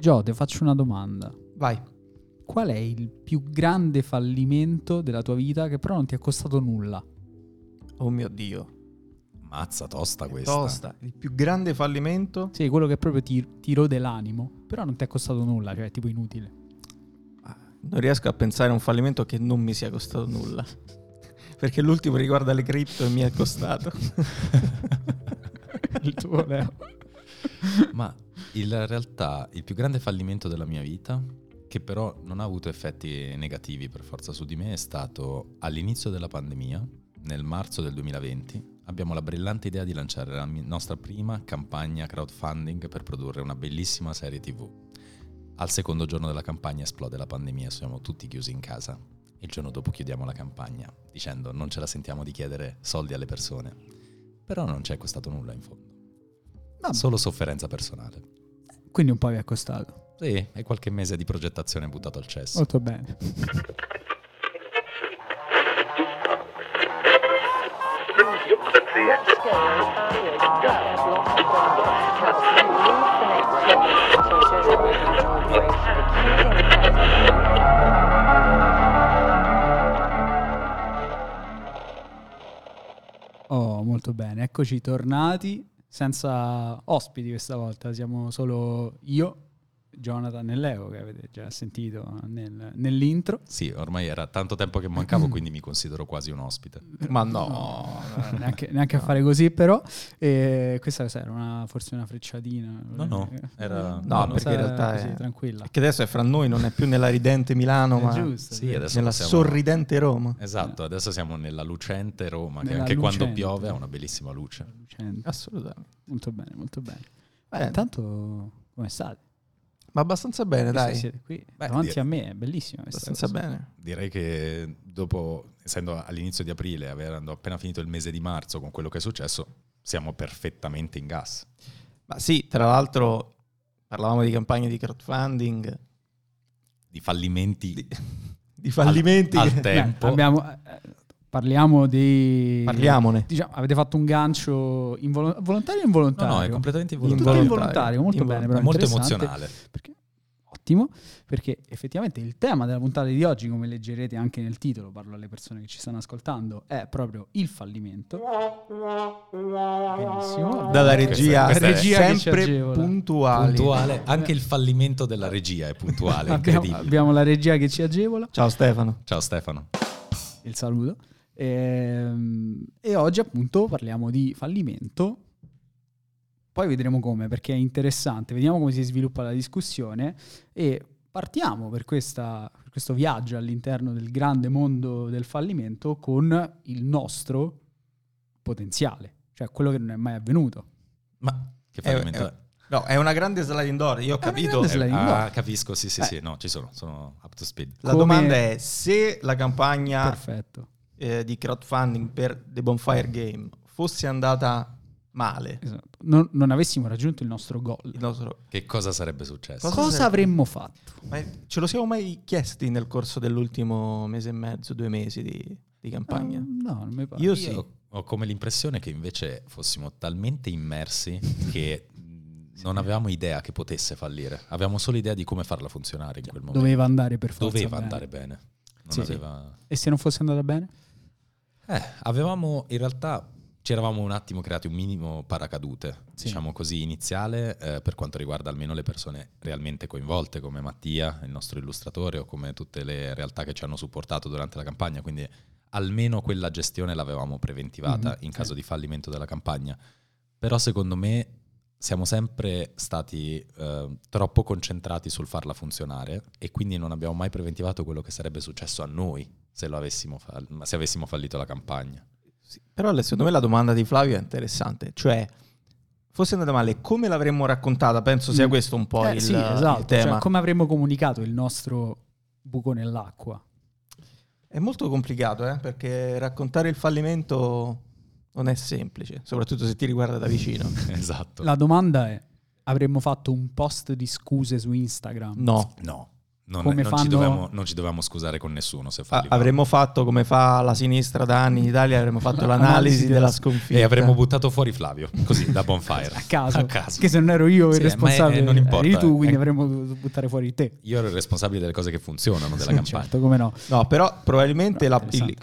Gio, ti faccio una domanda. Vai. Qual è il più grande fallimento della tua vita che però non ti è costato nulla? Oh mio Dio. Mazza tosta questa. Tosta. Il più grande fallimento? Sì, quello che proprio ti, ti rode l'animo, però non ti è costato nulla, cioè è tipo inutile. Ah, Non riesco a pensare a un fallimento che non mi sia costato nulla. Perché l'ultimo riguarda le cripto e mi è costato. il tuo Leo. Ma in realtà il più grande fallimento della mia vita, che però non ha avuto effetti negativi per forza su di me, è stato all'inizio della pandemia, nel marzo del 2020. Abbiamo la brillante idea di lanciare la nostra prima campagna crowdfunding per produrre una bellissima serie TV. Al secondo giorno della campagna esplode la pandemia, siamo tutti chiusi in casa. Il giorno dopo chiudiamo la campagna, dicendo non ce la sentiamo di chiedere soldi alle persone. Però non c'è costato nulla in fondo. Vabbè. Solo sofferenza personale. Quindi un po' vi è costato. Sì, e qualche mese di progettazione buttato al cesso. Molto bene. Oh, molto bene. Eccoci tornati senza ospiti questa volta. Siamo solo io, Jonathan e Leo, che avete già sentito nel- nell'intro. Sì, ormai era tanto tempo che mancavo, quindi mi considero quasi un ospite. Ma no. neanche, neanche a fare così, però. E questa cos'era? Una, forse una frecciatina? No, no, era- Eh, no, una perché in realtà così, è- tranquilla. Che adesso è fra noi, non è più nella ridente Milano, ma giusto. Sì, nella siamo- sorridente Roma. Esatto, adesso siamo nella lucente Roma, che Nella anche quando lucente. piove ha una bellissima luce. lucente. Assolutamente. Molto bene, molto bene. Beh, Bene. intanto, come state? Ma abbastanza bene, dai. Siete qui Beh, davanti direi- a me, è bellissima questa Abbastanza cosa. bene. Direi che dopo, essendo all'inizio di aprile, avendo appena finito il mese di marzo con quello che è successo, siamo perfettamente in gas. Ma sì, tra l'altro parlavamo di campagne di crowdfunding, Di fallimenti di, di fallimenti. al che- tempo. Beh, abbiamo, parliamo di... Parliamone. Diciamo, avete fatto un gancio involo- volontario o No, involontario? no, è completamente Tutto involontario. involontario, molto bene, però È molto emozionale. Perché- ottimo, perché effettivamente il tema della puntata di oggi, come leggerete anche nel titolo, parlo alle persone che ci stanno ascoltando, è proprio il fallimento. Benissimo. Dalla Questa- regia, questa è- Regia che ci sempre agevola. puntuali. Puntuale, anche il fallimento della regia è puntuale, Abbiamo, incredibile. abbiamo la regia che ci agevola, Ciao Stefano. Ciao Stefano. il saluto. Ehm, E, oggi appunto parliamo di fallimento. Poi vedremo come, perché è interessante. Vediamo come si sviluppa la discussione e partiamo per, questa- per questo viaggio all'interno del grande mondo del fallimento con il nostro potenziale, cioè quello che non è mai avvenuto. Ma che È- fallimento è- No, è una grande sliding door, io ho È capito. door. Ah, capisco, sì, sì, Eh. sì, no, ci sono, sono up to speed. La Come- domanda è se la campagna Perfetto. Eh, di crowdfunding per The Bonfire Game fosse andata male, Esatto. Non, non avessimo raggiunto il nostro goal. il nostro- Che cosa sarebbe successo? Cosa Cosa sarebbe? avremmo fatto? ma ce lo siamo mai chiesti nel corso dell'ultimo mese e mezzo, due mesi di, di campagna? Eh, no, non mi pare. Io Io sì. ho come l'impressione che invece fossimo talmente immersi che non avevamo idea che potesse fallire. Avevamo solo idea di come farla funzionare in quel momento. Doveva andare per forza. Doveva bene. andare bene. Non Sì. aveva... E se non fosse andata bene? Eh, avevamo in realtà ci eravamo un attimo creati un minimo paracadute, Sì. diciamo così, iniziale eh, per quanto riguarda almeno le persone realmente coinvolte, come Mattia, il nostro illustratore, o come tutte le realtà che ci hanno supportato durante la campagna. Quindi almeno quella gestione l'avevamo preventivata Mhm, in sì. caso di fallimento della campagna. Però secondo me siamo sempre stati eh, troppo concentrati sul farla funzionare e quindi non abbiamo mai preventivato quello che sarebbe successo a noi se, lo avessimo, fall- se avessimo fallito la campagna. Sì, Però secondo me la domanda di Flavio è interessante, cioè fosse andata male, come l'avremmo raccontata? Penso sia Mm. questo un po' Eh, il, sì, il esatto. tema. Cioè, come avremmo comunicato il nostro buco nell'acqua? È molto complicato, eh, perché raccontare il fallimento non è semplice, soprattutto se ti riguarda da vicino. esatto. La domanda è, avremmo fatto un post di scuse su Instagram? No, No, Non, come non fanno... ci dovevamo, non ci dovevamo scusare con nessuno se fallivamo. avremmo fatto come fa la sinistra da anni in Italia, avremmo fatto l'analisi della sconfitta. E avremmo buttato fuori Flavio, così, da bonfire. a caso, A caso. che se non ero io il Sì, è- responsabile, non importa, eri tu, quindi eh. avremmo dovuto buttare fuori te. Io ero il responsabile delle cose che funzionano della Sì, campagna. certo, come no. No, però probabilmente No, la- il-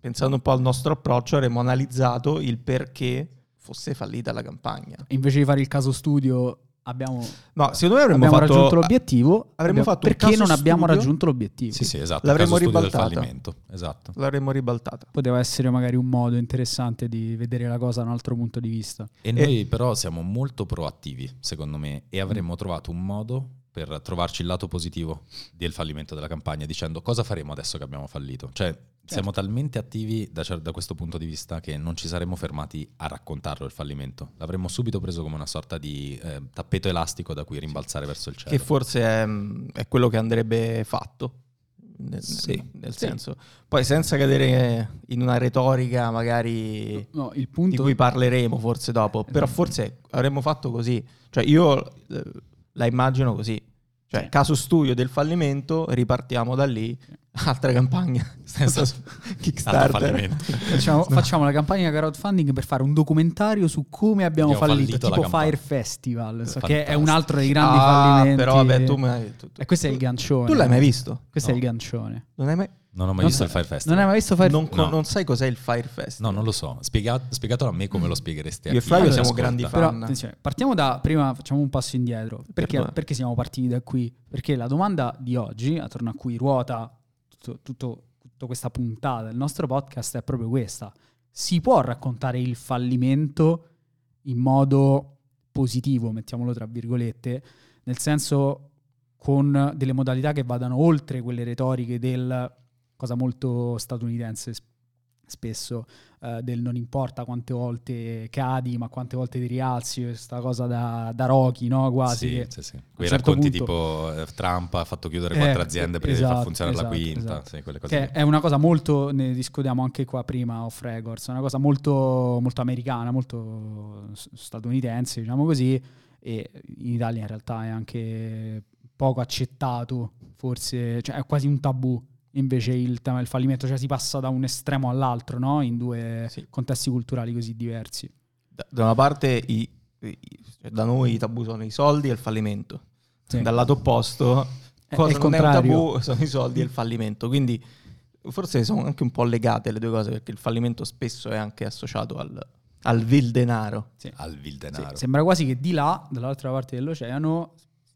pensando un po' al nostro approccio avremmo analizzato il perché fosse fallita la campagna. Invece di fare il caso studio, abbiamo, No, secondo me avremmo abbiamo fatto raggiunto l'obiettivo. avremmo abbiamo- fatto perché non abbiamo studio. raggiunto l'obiettivo? Sì, sì, esatto. L'avremmo ribaltata. Esatto. l'avremmo ribaltata. Poteva essere magari un modo interessante di vedere la cosa da un altro punto di vista. E noi però siamo molto proattivi, secondo me, e avremmo trovato un modo per trovarci il lato positivo del fallimento della campagna, dicendo cosa faremo adesso che abbiamo fallito. Cioè, siamo talmente attivi da, da questo punto di vista che non ci saremmo fermati a raccontarlo il fallimento. L'avremmo subito preso come una sorta di eh, tappeto elastico da cui rimbalzare verso il cielo. Che forse è, è quello che andrebbe fatto. Nel, Sì, nel sì. senso, poi senza cadere in una retorica magari No, il di cui parleremo forse dopo, però Esatto. forse avremmo fatto così. Cioè io eh, la immagino così. Cioè, Sì. caso studio del fallimento, ripartiamo da lì, altra campagna, senza Kickstarter. fallimento. Facciamo, facciamo la campagna crowdfunding per fare un documentario su come abbiamo, Abbiamo fallito, fallito tipo. Fire Festival, so che è un altro dei grandi Ah, fallimenti. però vabbè, tu, tu- tu- E questo è il gancione. tu l'hai mai visto? Questo è No. il gancione. Non hai mai, Non ho mai Non visto so- il Fire Festival. Non hai mai visto Fire non, no. non sai cos'è il Fire Fest? No, non lo so. Spiega- spiegatelo a me come lo spieghereste. Io e Flavio siamo ascolta. grandi fan. Però partiamo da prima, facciamo un passo indietro. Perché, perché siamo partiti da qui? Perché la domanda di oggi, attorno a cui ruota tutto, tutto- tutta questa puntata del nostro podcast, è proprio questa: si può raccontare il fallimento in modo positivo, mettiamolo tra virgolette, nel senso con delle modalità che vadano oltre quelle retoriche del cosa molto statunitense spesso eh, del non importa quante volte cadi ma quante volte ti rialzi questa cosa da, da Rocky no quasi Sì, sì, sì. Quei certo racconti punto- tipo eh, Trump ha fatto chiudere Eh, quattro aziende prima di esatto, far funzionare esatto, la quinta. esatto. Sì, è una cosa molto ne discutiamo anche qua prima off records una cosa molto, molto americana molto statunitense diciamo così e in Italia in realtà è anche poco accettato forse cioè è quasi un tabù invece il tema del fallimento cioè si passa da un estremo all'altro no? in due Sì. contesti culturali così diversi Da, da una parte i- i- cioè, da noi i tabù sono i soldi e il fallimento. Sì. Dal lato opposto, È- cosa è il non è un contrario. tabù sono i soldi e il fallimento. Quindi forse sono anche un po' legate le due cose perché il fallimento spesso è anche associato al, al vil denaro. Al vil denaro. Sembra quasi che di là, dall'altra parte dell'oceano,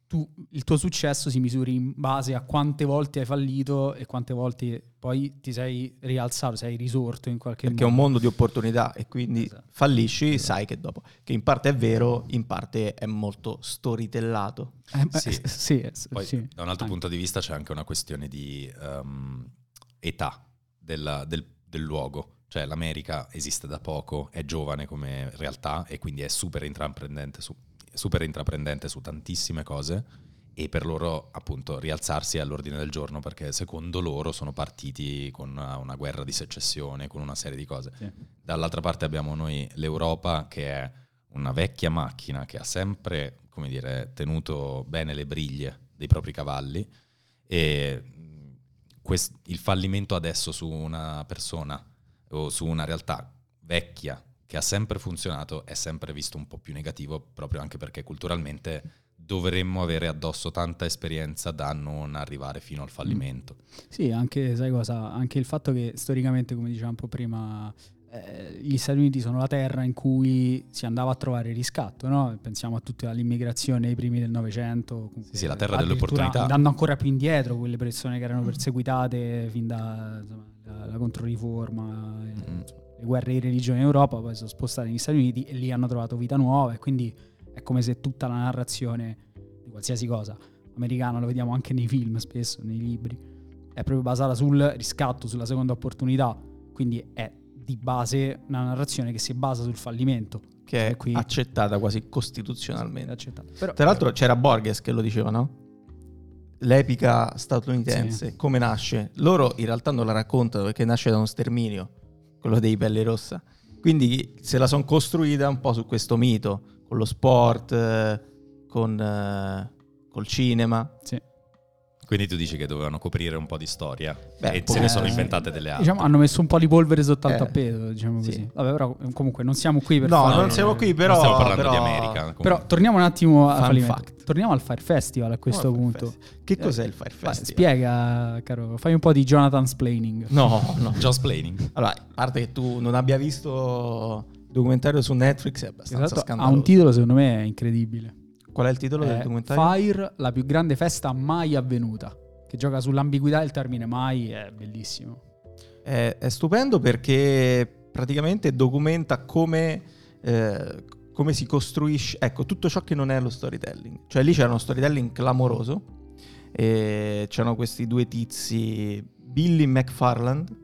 tu, il tuo successo si misuri in base a quante volte hai fallito e quante volte poi ti sei rialzato, sei risorto in qualche Perché è un modo. mondo di opportunità e quindi Esatto. fallisci, Esatto. sai che dopo, che in parte è vero, in parte è molto storitellato. Eh, Sì. sì, eh, Poi, sì. da un altro Anche. punto di vista, c'è anche una questione di ehm, età della- del, del luogo. Cioè, l'America esiste da poco, è giovane come realtà e quindi è super intraprendente su, super intraprendente su tantissime cose. E per loro, appunto, rialzarsi all'ordine del giorno perché secondo loro sono partiti con una, una guerra di secessione, con una serie di cose. Sì. Dall'altra parte abbiamo noi l'Europa che è una vecchia macchina che ha sempre, come dire, tenuto bene le briglie dei propri cavalli e mh, quest- il fallimento adesso su una persona o su una realtà vecchia che ha sempre funzionato è sempre visto un po' più negativo proprio anche perché culturalmente dovremmo avere addosso tanta esperienza da non arrivare fino al fallimento. Sì, anche, sai cosa? Anche il fatto che storicamente, come dicevamo un po' prima, eh, gli Stati Uniti sono la terra in cui si andava a trovare riscatto, no? Pensiamo a tutta l'immigrazione ai primi del Novecento. Sì, sì, la terra delle opportunità. Andando ancora più indietro, quelle persone che erano perseguitate fin da insomma, la, la controriforma, eh, Mm. Le guerre di religione in Europa, poi sono spostate negli Stati Uniti e lì hanno trovato vita nuova e quindi è come se tutta la narrazione di qualsiasi cosa americana, lo vediamo anche nei film spesso, nei libri, è proprio basata sul riscatto, sulla seconda opportunità, quindi è di base una narrazione che si basa sul fallimento. che è E qui- accettata quasi costituzionalmente. accettato. Però, Tra l'altro c'era Borges che lo diceva, no? L'epica statunitense, come nasce? Loro in realtà non la raccontano perché nasce da uno sterminio, quello dei pelli rossa. Quindi se la sono costruita un po' su questo mito, con lo sport, eh, con, eh, col cinema. Sì. Quindi tu dici che dovevano coprire un po' di storia Beh, e se ne Eh, sono inventate delle altre. Diciamo, hanno messo un po' di polvere sotto al Eh, tappeto, diciamo sì. così. Vabbè, però comunque non siamo qui per No, fare- non siamo qui, però... non stiamo parlando però- di America. comunque. Però torniamo un attimo a fact. Torniamo al Fire Festival a questo Oh, punto. Che cos'è il Fire Vai, Festival? spiega, caro, fai un po' di Jonathan splaining. No, no. Just planning. Allora, a parte che tu non abbia visto documentario su Netflix, è abbastanza Esatto, ha scandaloso. un titolo secondo me incredibile. Qual è il titolo del È documentario? Fire, la più grande festa mai avvenuta. Che gioca sull'ambiguità del termine mai, è bellissimo. È, è stupendo perché praticamente documenta come, eh, come si costruisce, ecco, tutto ciò che non è lo storytelling. Cioè lì c'era uno storytelling clamoroso, c'erano questi due tizi, Billy McFarland,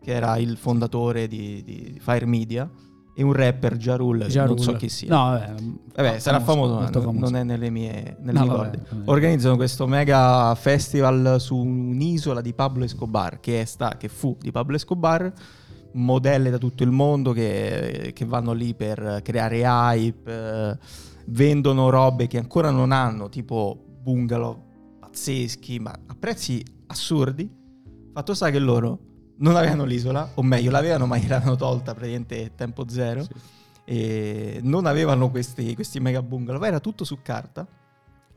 che era il fondatore di, di Fire Media, e un rapper, Jarul, Ja non so chi sia. No, vabbè, Vabbè, sarà famoso, non- famoso. non è nelle mie, nelle No, mie vabbè, corde. vabbè. Organizzano questo mega festival su un'isola di Pablo Escobar, che, è sta, che fu di Pablo Escobar, modelle da tutto il mondo che, che vanno lì per creare hype, eh, vendono robe che ancora non hanno, tipo bungalow pazzeschi, ma a prezzi assurdi. Fatto sta che loro non avevano l'isola, o meglio, l'avevano ma gliel'hanno tolta praticamente tempo zero. Sì. E non avevano questi, questi mega bungalow, era tutto su carta.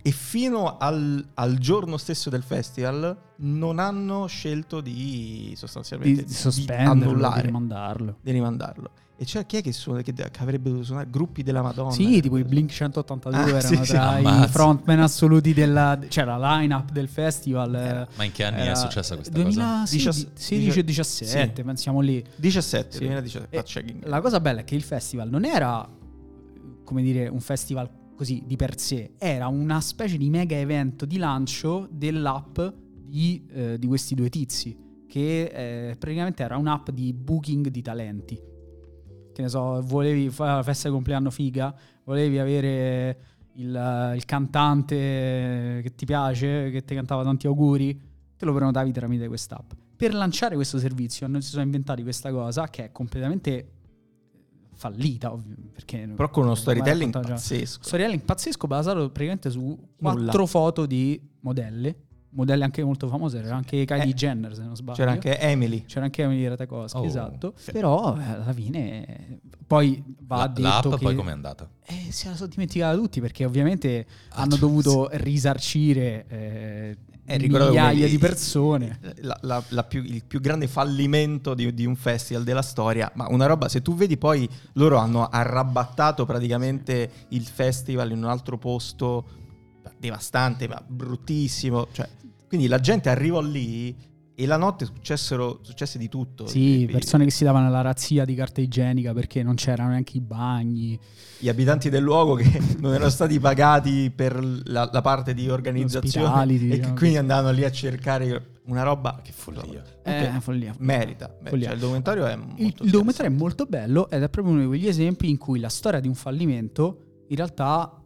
E fino al, al giorno stesso del festival non hanno scelto di sostanzialmente Di, di di annullare, rimandarlo. di rimandarlo. E c'è chi è che, suona, che, che avrebbe dovuto suonare? Gruppi della Madonna. Sì, tipo i Blink 182 Ah, erano sì, sì. tra i frontman assoluti della... C'era la line-up del festival. eh, Ma in che anni è era successa questa cosa? 2016 e 17, pensiamo lì. 17, Sì. 2017. E Faccia checking. La cosa bella è che il festival non era, come dire, un festival così di per sé, era una specie di mega evento di lancio dell'app di, eh, di questi due tizi, che eh, praticamente era un'app di booking di talenti. Che ne so, volevi fare la festa di compleanno figa, volevi avere il, il cantante che ti piace, che ti cantava tanti auguri, te lo prenotavi tramite quest'app. Per lanciare questo servizio hanno si sono inventati questa cosa che è completamente fallita, ovvio, perché Però con uno storytelling pazzesco. Storytelling pazzesco basato praticamente su quattro foto di modelle, modelle anche molto famose, era anche Kylie Eh, Jenner se non sbaglio. C'era anche Emily. C'era anche Emily Ratajkowski, Oh. esatto. Però eh, alla fine poi va La, detto l'app che poi com'è andata? eh, se la sono dimenticata tutti perché ovviamente Ah, hanno cioè, dovuto risarcire eh, Eh, migliaia di persone. la- la- la più- il più grande fallimento di, di un festival della storia. Ma una roba, se tu vedi poi loro hanno arrabattato praticamente il festival in un altro posto devastante, ma bruttissimo. Cioè, quindi la gente arrivò lì e la notte successero, successe di tutto. Sì, persone che si davano la razzia di carta igienica perché non c'erano neanche i bagni. Gli abitanti del luogo che non erano stati pagati per la, la parte di organizzazione e che diciamo quindi così. andavano lì a cercare una roba Che follia. Eh, Ok. follia. merita. Beh, Follia. cioè, il documentario è molto Il, il documentario è molto bello ed è proprio uno di quegli esempi in cui la storia di un fallimento in realtà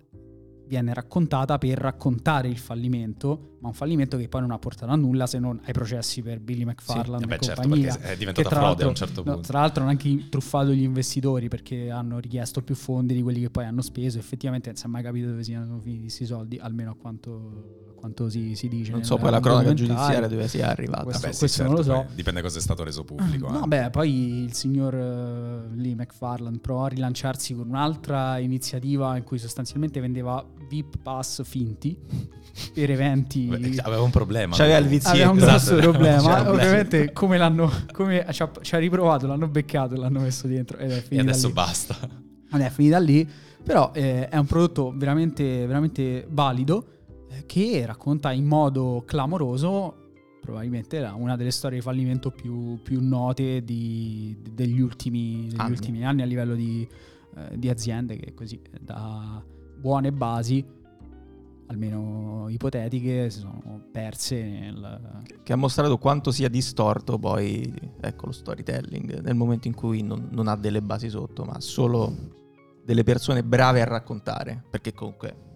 viene raccontata per raccontare il fallimento, ma un fallimento che poi non ha portato a nulla se non ai processi per Billy McFarland Eh beh, e certo, compagnia. perché è che diventata tra frode a un l'altro- certo no, punto. tra l'altro hanno anche truffato gli investitori perché hanno richiesto più fondi di quelli che poi hanno speso. Effettivamente non si è mai capito dove siano finiti questi soldi, almeno a quanto, a quanto si, si dice. Non so poi la cronaca giudiziaria dove sia arrivata. Questo- Vabbè, sì, questo non lo certo, so. poi dipende cosa è stato reso pubblico. No, eh. beh, poi il signor eh, Lee McFarland provò a rilanciarsi con un'altra iniziativa in cui sostanzialmente vendeva VIP pass finti per eventi. Beh, aveva un problema. C'aveva il vizietto. Aveva un Esatto, grosso un problema. Ovviamente, come l'hanno come ci ha, ci ha riprovato, l'hanno beccato e l'hanno messo dentro. Ed è E finita adesso lì. basta. Ed è finita lì. Però eh, è un prodotto veramente, veramente valido eh, che racconta in modo clamoroso probabilmente la- una delle storie di fallimento più, più note di- degli, ultimi, degli Anni. ultimi anni a livello di, eh, di aziende che così da buone basi almeno ipotetiche si sono perse nel, Che ha mostrato quanto sia distorto poi ecco, lo storytelling nel momento in cui non, non ha delle basi sotto, ma solo delle persone brave a raccontare. Perché comunque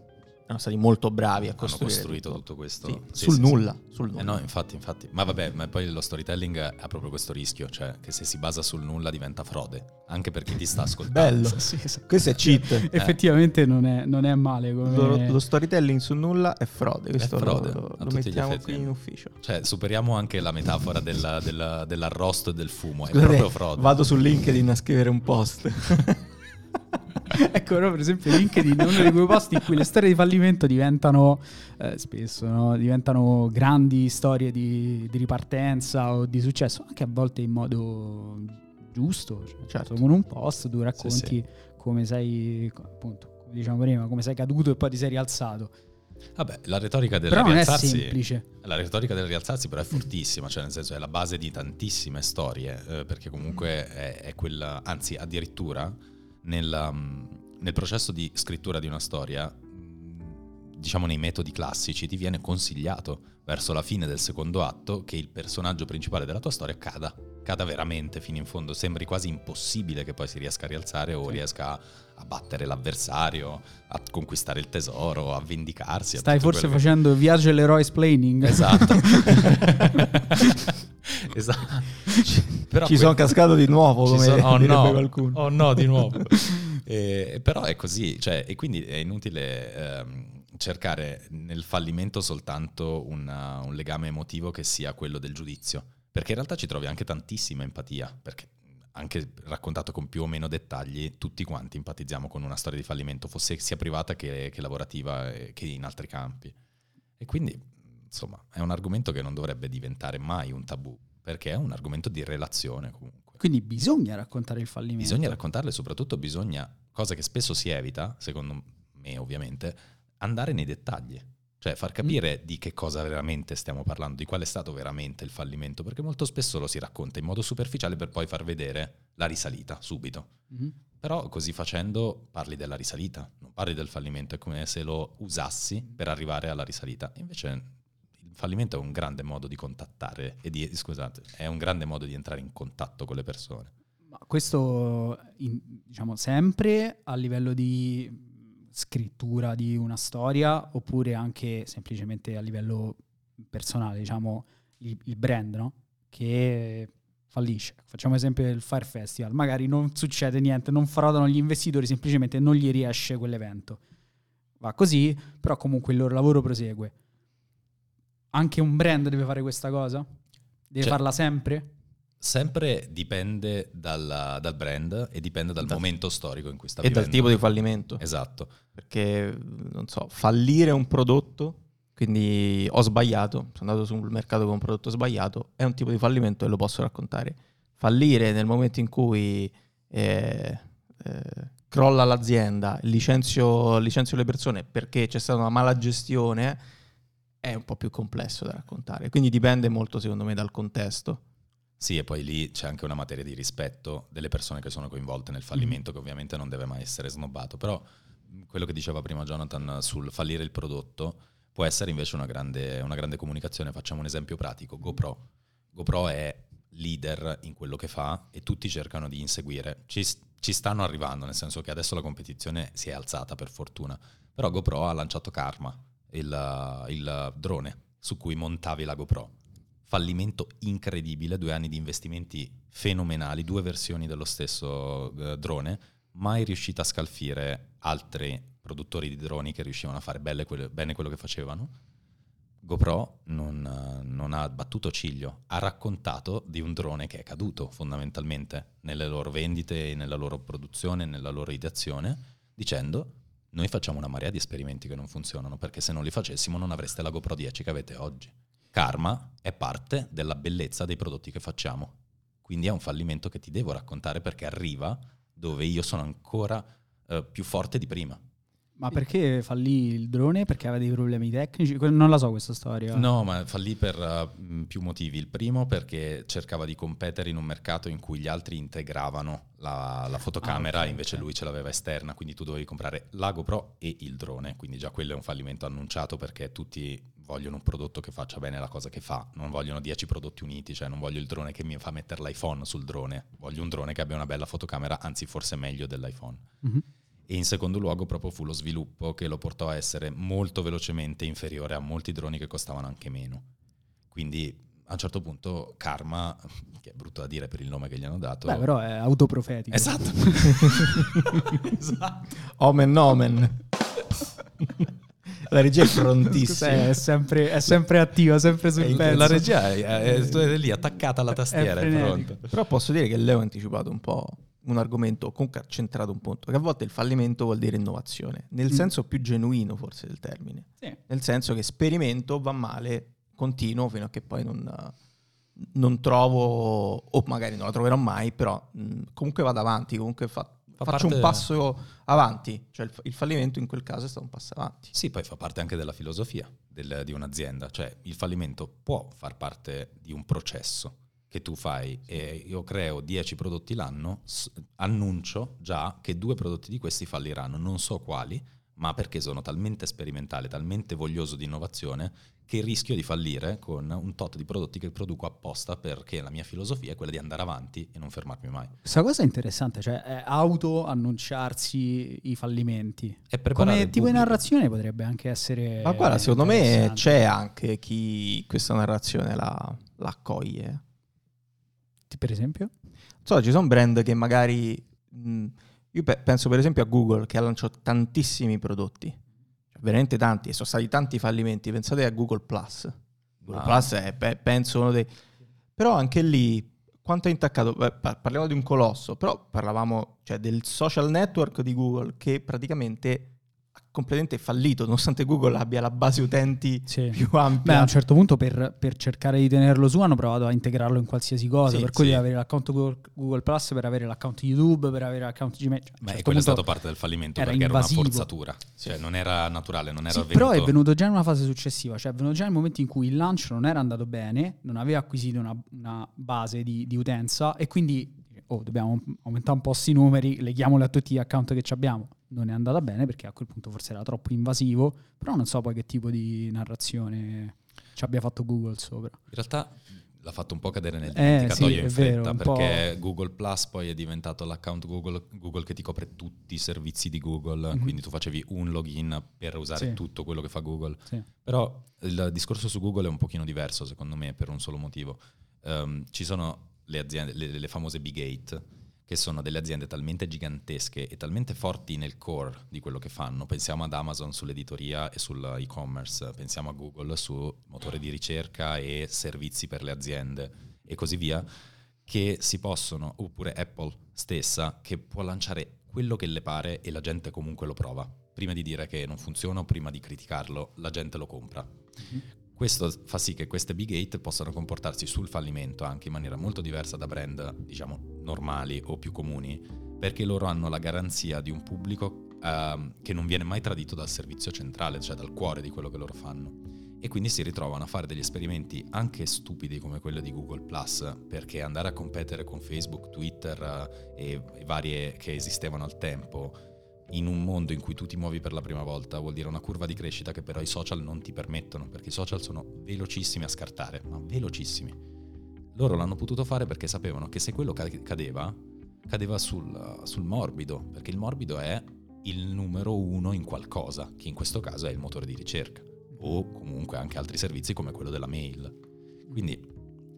erano stati molto bravi a Hanno costruire costruito tutto. tutto questo. Sì, Sì, sul sì, nulla, sì. sul Eh nulla. no, infatti, infatti. Ma vabbè, ma poi lo storytelling ha proprio questo rischio, cioè che se si basa sul nulla diventa frode, anche per chi ti sta ascoltando. Bello. Sì, esatto. Questo è cheat. Effettivamente non, è, non è male come... Lo, lo storytelling sul nulla è frode, questo frode, lo, lo mettiamo qui in ufficio. Cioè, superiamo anche la metafora della- della- dell'arrosto e del fumo, è Scusate, proprio frode. vado su LinkedIn a scrivere un post. ecco, no, per esempio LinkedIn è uno dei quei posti in cui le storie di fallimento diventano eh, spesso, no? diventano grandi storie di, di ripartenza o di successo, anche a volte in modo giusto. Cioè, Certo. Con un post tu racconti sì. come sei, appunto, come diciamo prima, come sei caduto e poi ti sei rialzato. Vabbè, la retorica del Però rialzarsi... semplice. La retorica del rialzarsi però è fortissima, cioè nel senso è la base di tantissime storie, eh, perché comunque è, è quella, anzi addirittura nel, um, nel processo di scrittura di una storia, mh, diciamo nei metodi classici, ti viene consigliato verso la fine del secondo atto che il personaggio principale della tua storia cada, cada veramente fino in fondo, sembri quasi impossibile che poi si riesca a rialzare o Sì. riesca a, a battere l'avversario, a conquistare il tesoro, a vendicarsi. a Stai tutto forse quello che- facendo viaggio all'eroe explaining. Esatto. esatto. Però Ci que- sono cascato di nuovo, come sono- oh no, qualcuno. oh no, di nuovo. Eh, però è così, cioè, e quindi è inutile ehm, cercare nel fallimento soltanto una- un legame emotivo che sia quello del giudizio, perché in realtà ci trovi anche tantissima empatia, perché anche raccontato con più o meno dettagli, tutti quanti empatizziamo con una storia di fallimento, fosse sia privata che, che lavorativa e che in altri campi. E quindi, insomma, è un argomento che non dovrebbe diventare mai un tabù, perché è un argomento di relazione comunque. Quindi bisogna raccontare il fallimento. Bisogna raccontarlo e soprattutto bisogna, cosa che spesso si evita, secondo me ovviamente, andare nei dettagli. Cioè far capire di che cosa veramente stiamo parlando, di qual è stato veramente il fallimento, perché molto spesso lo si racconta in modo superficiale per poi far vedere la risalita subito. Mhm. Però così facendo parli della risalita, non parli del fallimento, è come se lo usassi per arrivare alla risalita. Invece il fallimento è un grande modo di contattare, e di, scusate, è un grande modo di entrare in contatto con le persone. Ma questo, in- diciamo, sempre a livello di scrittura di una storia oppure anche semplicemente a livello personale, diciamo, il, il brand, no? Che fallisce. Facciamo esempio del Fire Festival, magari non succede niente, non frodano gli investitori, semplicemente non gli riesce quell'evento. Va così, però comunque il loro lavoro prosegue. Anche un brand deve fare questa cosa? Deve Cioè- farla sempre? Sempre dipende dalla- dal brand e dipende dal Dal- momento storico in cui sta E dal vivendo. tipo di fallimento. Esatto. Perché, non so, fallire un prodotto, quindi ho sbagliato, sono andato sul mercato con un prodotto sbagliato, è un tipo di fallimento e lo posso raccontare. Fallire nel momento in cui eh, eh, crolla l'azienda, licenzio, licenzio le persone perché c'è stata una mala gestione, è un po' più complesso da raccontare. Quindi dipende molto, secondo me, dal contesto. Sì, e poi lì c'è anche una materia di rispetto delle persone che sono coinvolte nel fallimento, che ovviamente non deve mai essere snobbato. Però mh, quello che diceva prima Jonathan sul fallire il prodotto può essere invece una grande, una grande comunicazione. Facciamo un esempio pratico: GoPro. GoPro è leader in quello che fa e tutti cercano di inseguire. Ci, ci stanno arrivando, nel senso che adesso la competizione si è alzata per fortuna. Però GoPro ha lanciato Karma, il, il drone su cui montavi la GoPro fallimento incredibile, due anni di investimenti fenomenali, due versioni dello stesso eh, drone, mai riuscita a scalfire altri produttori di droni che riuscivano a fare quelle- bene quello che facevano. GoPro non, non ha battuto ciglio, ha raccontato di un drone che è caduto fondamentalmente nelle loro vendite, nella loro produzione, nella loro ideazione, dicendo noi facciamo una marea di esperimenti che non funzionano perché se non li facessimo non avreste la GoPro 10 che avete oggi. Karma è parte della bellezza dei prodotti che facciamo. Quindi è un fallimento che ti devo raccontare perché arriva dove io sono ancora eh, più forte di prima. Ma perché fallì il drone? Perché aveva dei problemi tecnici? Non la so questa storia. No, ma fallì per uh, più motivi. Il primo perché cercava di competere in un mercato in cui gli altri integravano la, la fotocamera, Ah, ok, invece ok. lui ce l'aveva esterna, quindi tu dovevi comprare la GoPro e il drone, quindi già quello è un fallimento annunciato perché tutti vogliono un prodotto che faccia bene la cosa che fa, non vogliono 10 prodotti uniti, cioè non voglio il drone che mi fa mettere l'iPhone sul drone, voglio un drone che abbia una bella fotocamera, anzi forse meglio dell'iPhone. Mhm. e in secondo luogo proprio fu lo sviluppo che lo portò a essere molto velocemente inferiore a molti droni che costavano anche meno. Quindi a un certo punto Karma, che è brutto da dire per il nome che gli hanno dato... Beh, però è autoprofetico. Esatto. esatto. Omen omen. La regia è prontissima. È sempre, è sempre attiva, sempre sul Eh, pezzo. La regia è, è- è lì attaccata alla tastiera, è. Però posso dire che Leo ha anticipato un po' un argomento, comunque ha centrato un punto, che a volte il fallimento vuol dire innovazione, nel Mm. senso più genuino forse del termine, Sì. nel senso che sperimento, va male, continuo fino a che poi non, non trovo, o magari non la troverò mai, però mh, comunque vado avanti, comunque Fa faccio parte- un passo avanti, cioè il, il fallimento in quel caso è stato un passo avanti. Sì, poi fa parte anche della filosofia del- di un'azienda, cioè il fallimento può far parte di un processo che tu fai e io creo 10 prodotti l'anno, annuncio già che due prodotti di questi falliranno, non so quali, ma perché sono talmente sperimentale, talmente voglioso di innovazione che rischio di fallire con un tot di prodotti che produco apposta perché la mia filosofia è quella di andare avanti e non fermarmi mai. Questa cosa è interessante, cioè è auto annunciarsi i fallimenti. Preparare Come tipo di narrazione potrebbe anche essere. Ma guarda, secondo me c'è anche chi questa narrazione la, la accoglie. Per esempio? So, ci sono brand che magari... mh, io pe- penso per esempio a Google che ha lanciato tantissimi prodotti, Cioè, veramente tanti, e sono stati tanti fallimenti. Pensate a Google Plus. Google Ah. Plus è, pe- penso, uno dei... Però anche lì, quanto è intaccato? Beh, pa- parliamo di un colosso, però parlavamo cioè, del social network di Google che praticamente completamente fallito, nonostante Google abbia la base utenti Sì. più Beh, ampia. a un certo punto per, per cercare di tenerlo su hanno provato a integrarlo in qualsiasi cosa, Sì, per cui sì. avere l'account Google, Google Plus, per avere l'account YouTube, per avere l'account Gmail. Cioè, Beh, certo quello è stato parte del fallimento era perché invasivo. era una forzatura, cioè non era naturale, non era Sì, avvenuto. però è venuto già in una fase successiva, cioè è venuto già nel momento in cui il lancio non era andato bene, non aveva acquisito una, una base di, di utenza e quindi oh, dobbiamo aumentare un po' questi numeri, leghiamoli a tutti gli account che ci abbiamo. Non è andata bene perché a quel punto forse era troppo invasivo, però non so poi che tipo di narrazione ci abbia fatto Google sopra. In realtà l'ha fatto un po' cadere nel Eh, dimenticatoio sì, in vero, fretta po'. perché Google Plus poi è diventato l'account Google, Google che ti copre tutti i servizi di Google, Mhm. quindi tu facevi un login per usare Sì. tutto quello che fa Google. Sì. Però il discorso su Google è un pochino diverso secondo me per un solo motivo. Ehm, ci sono le aziende, le, le famose big eight, che sono delle aziende talmente gigantesche e talmente forti nel core di quello che fanno. Pensiamo ad Amazon sull'editoria e sull'e-commerce, pensiamo a Google su motore di ricerca e servizi per le aziende e così via, che si possono, oppure Apple stessa, che può lanciare quello che le pare e la gente comunque lo prova. Prima di dire che non funziona o prima di criticarlo, la gente lo compra. Questo fa sì che queste big eight possano comportarsi sul fallimento anche in maniera molto diversa da brand, diciamo, normali o più comuni, perché loro hanno la garanzia di un pubblico ehm, che non viene mai tradito dal servizio centrale, cioè dal cuore di quello che loro fanno. E quindi si ritrovano a fare degli esperimenti anche stupidi come quello di Google Plus, perché andare a competere con Facebook, Twitter eh, e, e varie che esistevano al tempo in un mondo in cui tu ti muovi per la prima volta vuol dire una curva di crescita che però i social non ti permettono, perché i social sono velocissimi a scartare, ma velocissimi. Loro l'hanno potuto fare perché sapevano che se quello ca- cadeva, cadeva sul, sul morbido, perché il morbido è il numero uno in qualcosa, che in questo caso è il motore di ricerca, o comunque anche altri servizi come quello della mail. Quindi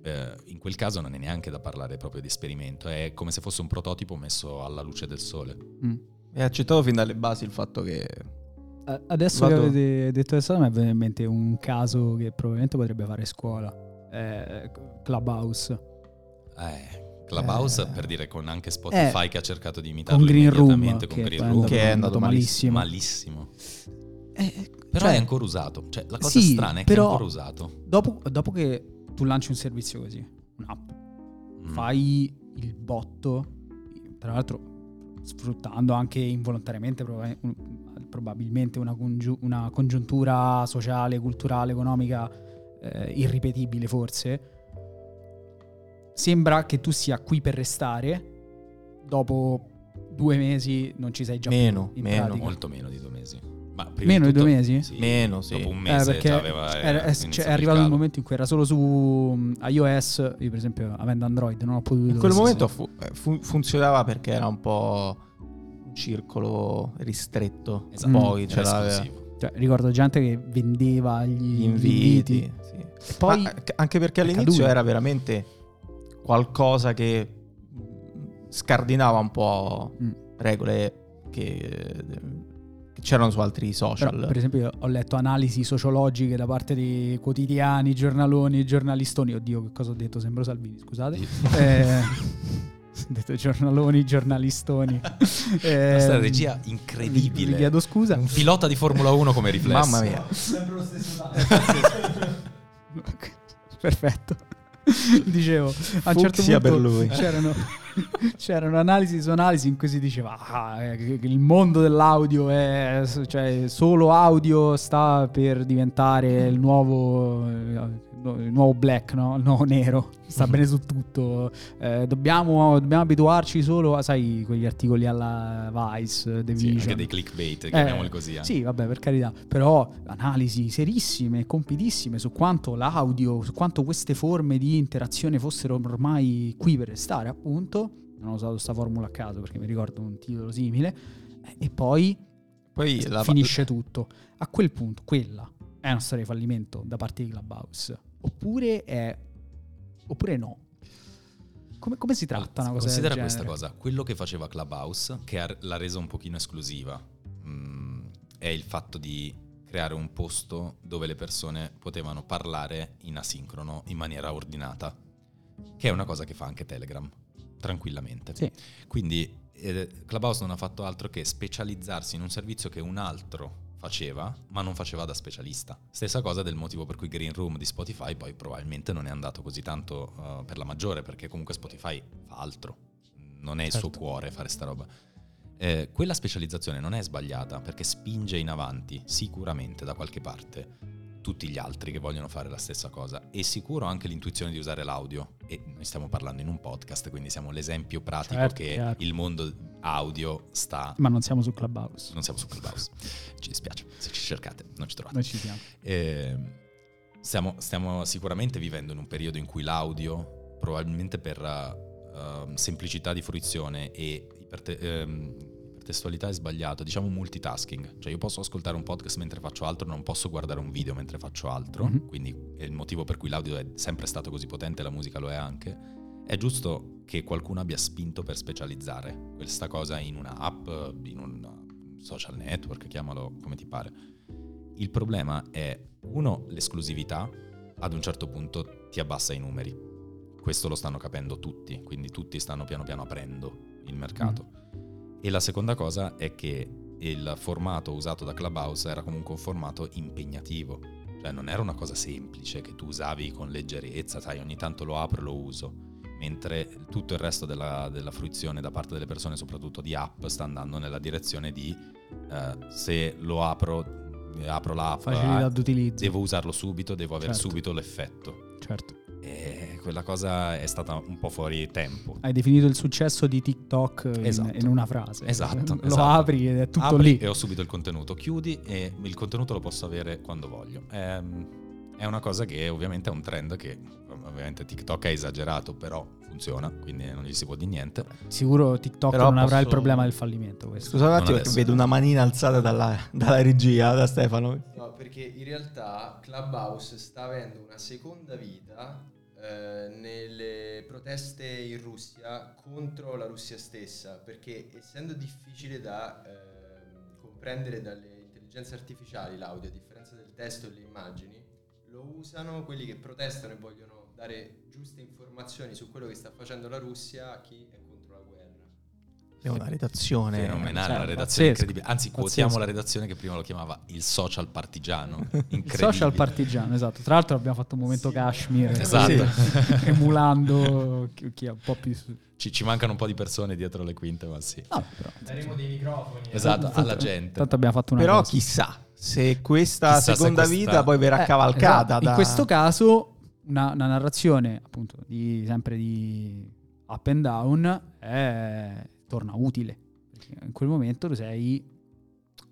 eh, in quel caso non è neanche da parlare proprio di esperimento, è come se fosse un prototipo messo alla luce del sole. Mm. E ha accettato fin dalle basi il fatto che... Eh, Adesso Vado- che avete detto questa cosa mi è venuto in mente un caso che probabilmente potrebbe fare scuola. Eh, Clubhouse. Eh, Clubhouse Eh. per dire con anche Spotify che ha cercato di imitarlo con Green Room, immediatamente con che Green è Room. andato, Che è è andato malissimo. malissimo. Eh, Però cioè, è ancora usato. Cioè, la cosa sì, strana è che però- è ancora usato. dopo, dopo che tu lanci un servizio così, un'app, Mm. fai il botto, tra l'altro sfruttando anche involontariamente probabilmente una, congiu- una congiuntura sociale, culturale, economica eh, irripetibile forse, sembra che tu sia qui per restare, dopo due mesi non ci sei già Meno, più meno. pratica. Molto meno di due mesi. Ma prima Meno di due tutto- mesi? Sì. Meno, sì. Dopo un Eh, mese perché già aveva era- cioè, è il arrivato un calo. momento in cui era solo su mm, iOS, io per esempio avendo Android non ho potuto... In quel momento fu- eh, fu- funzionava perché era un po' un circolo ristretto. Esatto, Poi era ce l'aveva. esclusivo. Cioè, ricordo gente che vendeva gli, Gli inviti. inviti. sì. Poi Ma, eh, anche perché all'inizio caduto. era veramente qualcosa che scardinava un po' Mm. regole che, che c'erano su altri social. Però, per esempio, io ho letto analisi sociologiche da parte di quotidiani, giornaloni, giornalistoni. Oddio, che cosa ho detto? Sembro Salvini, scusate. Eh, ho detto giornaloni, giornalistoni. Eh, Questa regia incredibile. Vi chiedo scusa. Un pilota di Formula 1 come riflesso. Mamma mia. Sempre lo stesso Perfetto. Dicevo, a un certo Fucsia punto. C'erano, c'erano analisi su analisi in cui si diceva ah, eh, che il mondo dell'audio è cioè solo audio sta per diventare il nuovo eh, il nuovo black, no? il nuovo nero, sta bene su tutto. Eh, dobbiamo, dobbiamo abituarci solo a, sai, quegli articoli alla Vice, The Sì, Vision. anche dei clickbait, Eh, chiamiamoli così. eh. Sì, vabbè, per carità, però analisi serissime, compitissime su quanto l'audio, su quanto queste forme di interazione fossero ormai qui per restare, appunto. Non ho usato questa formula a caso perché mi ricordo un titolo simile. eh, E poi Poi la, finisce tutto. A quel punto, quella è una storia di fallimento da parte di Clubhouse. Oppure è. Oppure no. Come, come si tratta una cosa Considera questa cosa, quello che faceva Clubhouse, che ha- l'ha resa un pochino esclusiva, mm, è il fatto di creare un posto dove le persone potevano parlare in asincrono, in maniera ordinata, che è una cosa che fa anche Telegram, tranquillamente. Sì. Quindi eh, Clubhouse non ha fatto altro che specializzarsi in un servizio che un altro faceva, ma non faceva da specialista. Stessa cosa del motivo per cui Green Room di Spotify poi probabilmente non è andato così tanto eh, per la maggiore, perché comunque Spotify fa altro, non è il suo Certo. cuore fare sta roba. Eh, quella specializzazione non è sbagliata perché spinge in avanti sicuramente da qualche parte tutti gli altri che vogliono fare la stessa cosa e sicuro anche l'intuizione di usare l'audio e noi stiamo parlando in un podcast quindi siamo l'esempio pratico Certo, che chiaro. il mondo audio sta Ma non siamo su Clubhouse. non siamo su Clubhouse ci dispiace se ci cercate non ci trovate Noi ci siamo. eh, stiamo, stiamo sicuramente vivendo in un periodo in cui l'audio, probabilmente per ehm, semplicità di fruizione e iperte- ehm, ipertestualità è sbagliato, diciamo multitasking. Cioè io posso ascoltare un podcast mentre faccio altro, non posso guardare un video mentre faccio altro, Mhm. quindi è il motivo per cui l'audio è sempre stato così potente, la musica lo è anche. È giusto che qualcuno abbia spinto per specializzare questa cosa in una app, in un social network, chiamalo come ti pare. Il problema è, uno, l'esclusività, ad un certo punto ti abbassa i numeri. Questo lo stanno capendo tutti, quindi tutti stanno piano piano aprendo il mercato. E la seconda cosa è che il formato usato da Clubhouse era comunque un formato impegnativo, cioè non era una cosa semplice che tu usavi con leggerezza, sai, ogni tanto lo apro e lo uso, mentre tutto il resto della, della fruizione da parte delle persone, soprattutto di app, sta andando nella direzione di eh, se lo apro, apro l'app, Facilità ah, d'utilizzo. devo usarlo subito, devo avere Certo. subito l'effetto. Certo. E quella cosa è stata un po' fuori tempo. Hai definito il successo di TikTok in, Esatto. in una frase. Esatto, Lo esatto. apri ed è tutto Apri lì. e ho subito il contenuto, chiudi e il contenuto lo posso avere quando voglio. È, è una cosa che ovviamente è un trend che ovviamente TikTok è esagerato, però funziona, quindi non gli si può dire niente. Sicuro TikTok Però non avrà il posso- problema del fallimento. Questo. Scusate un attimo perché adesso. vedo una manina alzata dalla, dalla regia, da Stefano. No, perché in realtà Clubhouse sta avendo una seconda vita eh, nelle proteste in Russia contro la Russia stessa, perché essendo difficile da ehm, comprendere dalle intelligenze artificiali l'audio, a differenza del testo e delle immagini, lo usano quelli che protestano e vogliono dare giuste informazioni su quello che sta facendo la Russia a chi è. È una redazione Fenomenale, cioè, la redazione pazzesco, incredibile. Anzi, quotiamo pazzesco. la redazione che prima lo chiamava il social partigiano. Incredibile. Il social partigiano, esatto. Tra l'altro abbiamo fatto un momento Kashmir. Esatto. Sì. Emulando chi, è un po' più... Ci, ci mancano un po' di persone dietro le quinte, ma sì. No, però, Daremo dei microfoni. Esatto, Tanto- alla gente. Tanto abbiamo fatto una Però cosa. chissà se questa Chissà se seconda questa- vita poi verrà Eh, cavalcata. esatto. da... In questo caso una, una narrazione appunto di, sempre di up and down è- torna utile. Perché in quel momento tu sei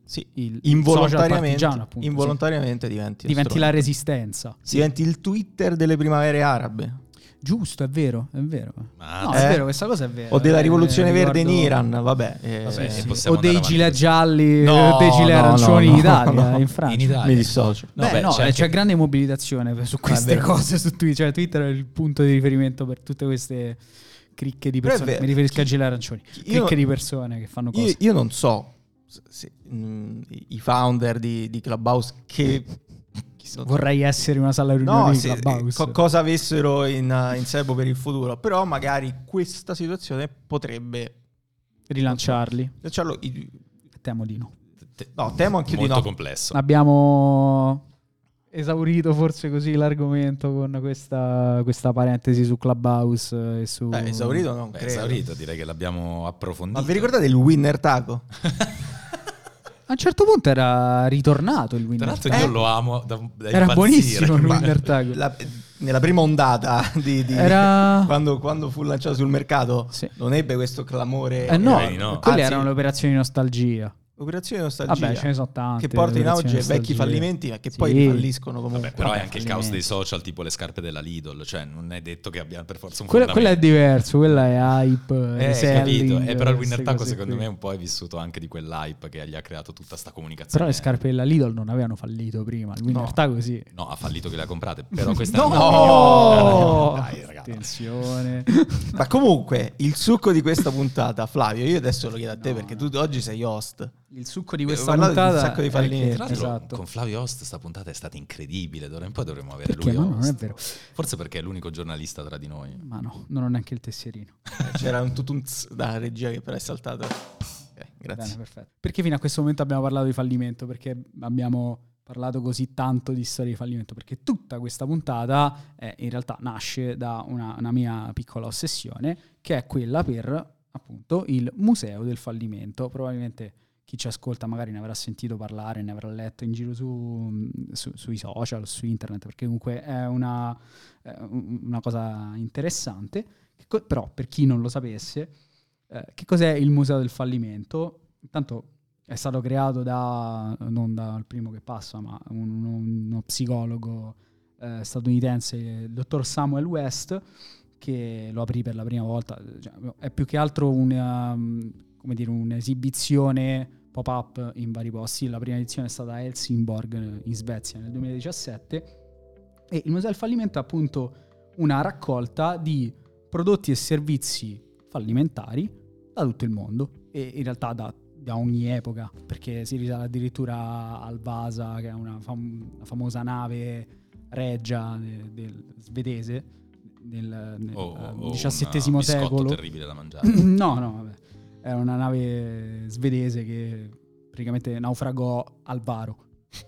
Sì, il involontariamente, appunto, involontariamente diventi, sì. diventi strumento. la resistenza. Diventi il Twitter delle primavere arabe. Giusto, è vero, è vero. Ma No, Eh? è vero, questa cosa è vera. O della Eh, rivoluzione verde in Iran, vabbè. eh, Vabbè, Sì, sì. O dei gilet gialli, No, dei gilet no, arancioni no, in Italia, no. in Francia. In Italia. Mi dissocio. No, Beh, beh, no, c'è eh, anche- c'è grande mobilitazione su queste vero. cose su Twitter. Cioè, Twitter è il punto di riferimento per tutte queste cricche di persone. vero. Mi riferisco a gilet arancioni. Io- Cricche di persone che fanno cose. Io, io non so se- se, mm, i founder di, di Clubhouse che... Vorrei essere una sala riunioni No, di se- Clubhouse. co- cosa avessero in, uh, in serbo per il futuro, però magari questa situazione potrebbe Rilanciarli. lasciarlo. i- Temo di no. Te- No, temo anche di molto no. complesso. Abbiamo esaurito forse così l'argomento con questa, questa parentesi su Clubhouse e su... Beh, esaurito non Beh, credo. esaurito, direi che l'abbiamo approfondito. Ma vi ricordate il winner taco? A un certo punto era ritornato il Tra winner. l'altro Taco. io lo amo da, da Era impazzire. buonissimo il winner taco. La- nella prima ondata di, di- Era... quando, quando fu lanciato sul mercato Sì. non ebbe questo clamore Eh no, no. quelle Anzi, erano le operazioni di nostalgia. Operazione nostalgia Vabbè, ce ne sono tante. che porta in auge operazioni vecchi fallimenti ma che Sì. poi falliscono comunque Vabbè, però Vabbè, è anche il caos dei social, tipo le scarpe della Lidl, cioè non è detto che abbia per forza un Quella, quella è diverso, quella è hype, Eh, reselling, capito. Eh, però il winner taco secondo qui. me un po' è vissuto anche di quell'hype che gli ha creato tutta sta comunicazione. Però le scarpe della Lidl non avevano fallito prima, il winner No. taco sì. No, ha fallito che le ha comprate, però questa No! è una No! Dai, ragazzi. Attenzione. ma comunque il succo di questa puntata Flavio io adesso lo chiedo a te No, perché no. tu oggi sei host Il succo di Eh, questa di un puntata sacco di fallimenti. esatto. con Flavio Host sta puntata è stata incredibile. D'ora in poi dovremmo avere Perché? lui Ma no, non è vero. Forse perché è l'unico giornalista tra di noi. Ma no, non ho neanche il tesserino. c'era un tutunz da regia che però è saltato Ok, Bene, grazie perfetto. Perché fino a questo momento abbiamo parlato di fallimento? Perché abbiamo parlato così tanto di storia di fallimento? Perché tutta questa puntata eh, in realtà nasce da una, una mia piccola ossessione, che è quella per appunto il museo del fallimento. Probabilmente chi ci ascolta magari ne avrà sentito parlare, ne avrà letto in giro su, su- sui social, su internet, perché comunque è una, una cosa interessante. Co- però per chi non lo sapesse, eh, che cos'è il museo del fallimento? Intanto è stato creato da, non dal primo che passa, ma un- uno psicologo eh, statunitense, il dottor Samuel West, che lo aprì per la prima volta. Cioè, è più che altro una, mm, dire, un'esibizione pop-up in vari posti. La prima edizione è stata a Helsingborg eh, in Svezia nel 2017 e il Museo del Fallimento è appunto una raccolta di prodotti e servizi fallimentari da tutto il mondo e in realtà da, da ogni epoca perché si risale addirittura al Vasa che è una, fam- una famosa nave reggia de- del svedese nel, nel O, o XVII biscotto secolo terribile da mangiare. no, no, vabbè. Era una nave svedese che praticamente naufragò al Varo.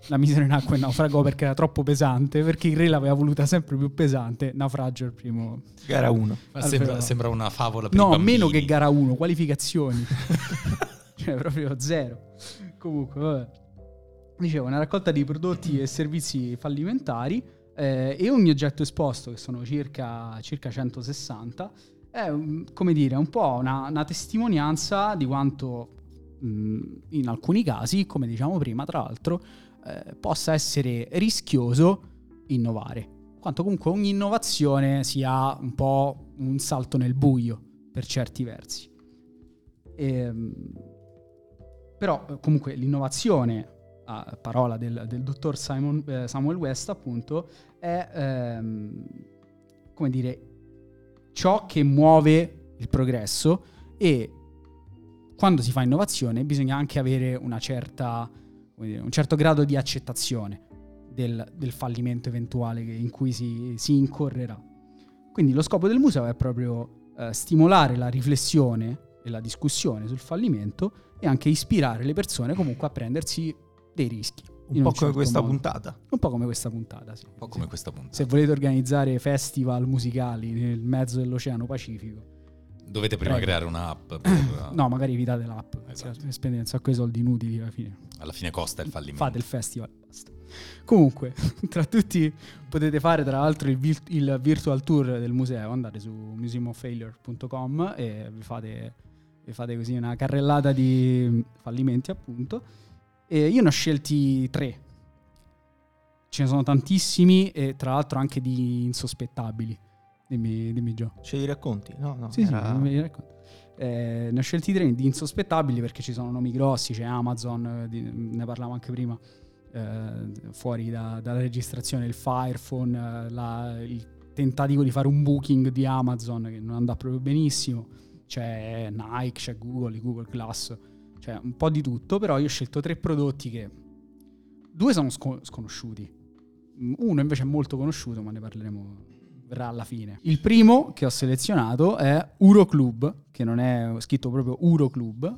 La misero in acqua e naufragò perché era troppo pesante, perché il re l'aveva voluta sempre più pesante. Naufragio il primo. gara 1 Ma Al sembra, sembra una favola per No, meno che gara 1, qualificazioni. cioè, proprio zero. Comunque, vabbè. Dicevo, una raccolta di prodotti e servizi fallimentari eh, e ogni oggetto esposto, che sono circa, circa 160, è come dire, un po' una, una testimonianza di quanto mh, in alcuni casi, come diciamo prima, tra l'altro, eh, possa essere rischioso innovare. Quanto comunque ogni innovazione sia un po' un salto nel buio per certi versi. Ehm, però eh, comunque l'innovazione, a parola del, del dottor Simon- eh, Samuel West appunto, è ehm, come dire ciò che muove il progresso e quando si fa innovazione bisogna anche avere certa, un certo grado di accettazione del, del fallimento eventuale in cui si, si incorrerà. Quindi lo scopo del museo è proprio eh, stimolare la riflessione e la discussione sul fallimento e anche ispirare le persone comunque a prendersi dei rischi. Un po' un come certo questa modo. puntata Un po' come questa puntata, sì. Un po' come questa puntata. Se volete organizzare festival musicali nel mezzo dell'Oceano Pacifico, Dovete prima creare un'app. Per, no, magari evitate l'app. Esatto. Cioè, spendete un sacco di soldi inutili alla fine. Alla fine costa il fallimento. Fate il festival. Basta. Comunque, tra tutti potete fare tra l'altro il, vir- il virtual tour del museo. Andate su museumoffailure.com e vi fate, vi fate così una carrellata di fallimenti, appunto. E io ne ho scelti tre. Ce ne sono tantissimi e tra l'altro anche di insospettabili. Dimmi, dimmi Gio. Ce li racconti? No, no. Sì, era- sì, me li racconto. Eh, ne ho scelti tre di insospettabili perché ci sono nomi grossi, c'è Amazon, eh, di- ne parlavo anche prima, eh, fuori da- dalla registrazione, il Fire Phone, eh, la- il tentativo di fare un booking di Amazon che non andà proprio benissimo, c'è Nike, c'è Google, Google Glass, c'è un po' di tutto, però io ho scelto tre prodotti che due sono sco- sconosciuti, uno invece è molto conosciuto, ma ne parleremo verrà alla fine. Il primo che ho selezionato è Euroclub, che non è scritto proprio Euroclub,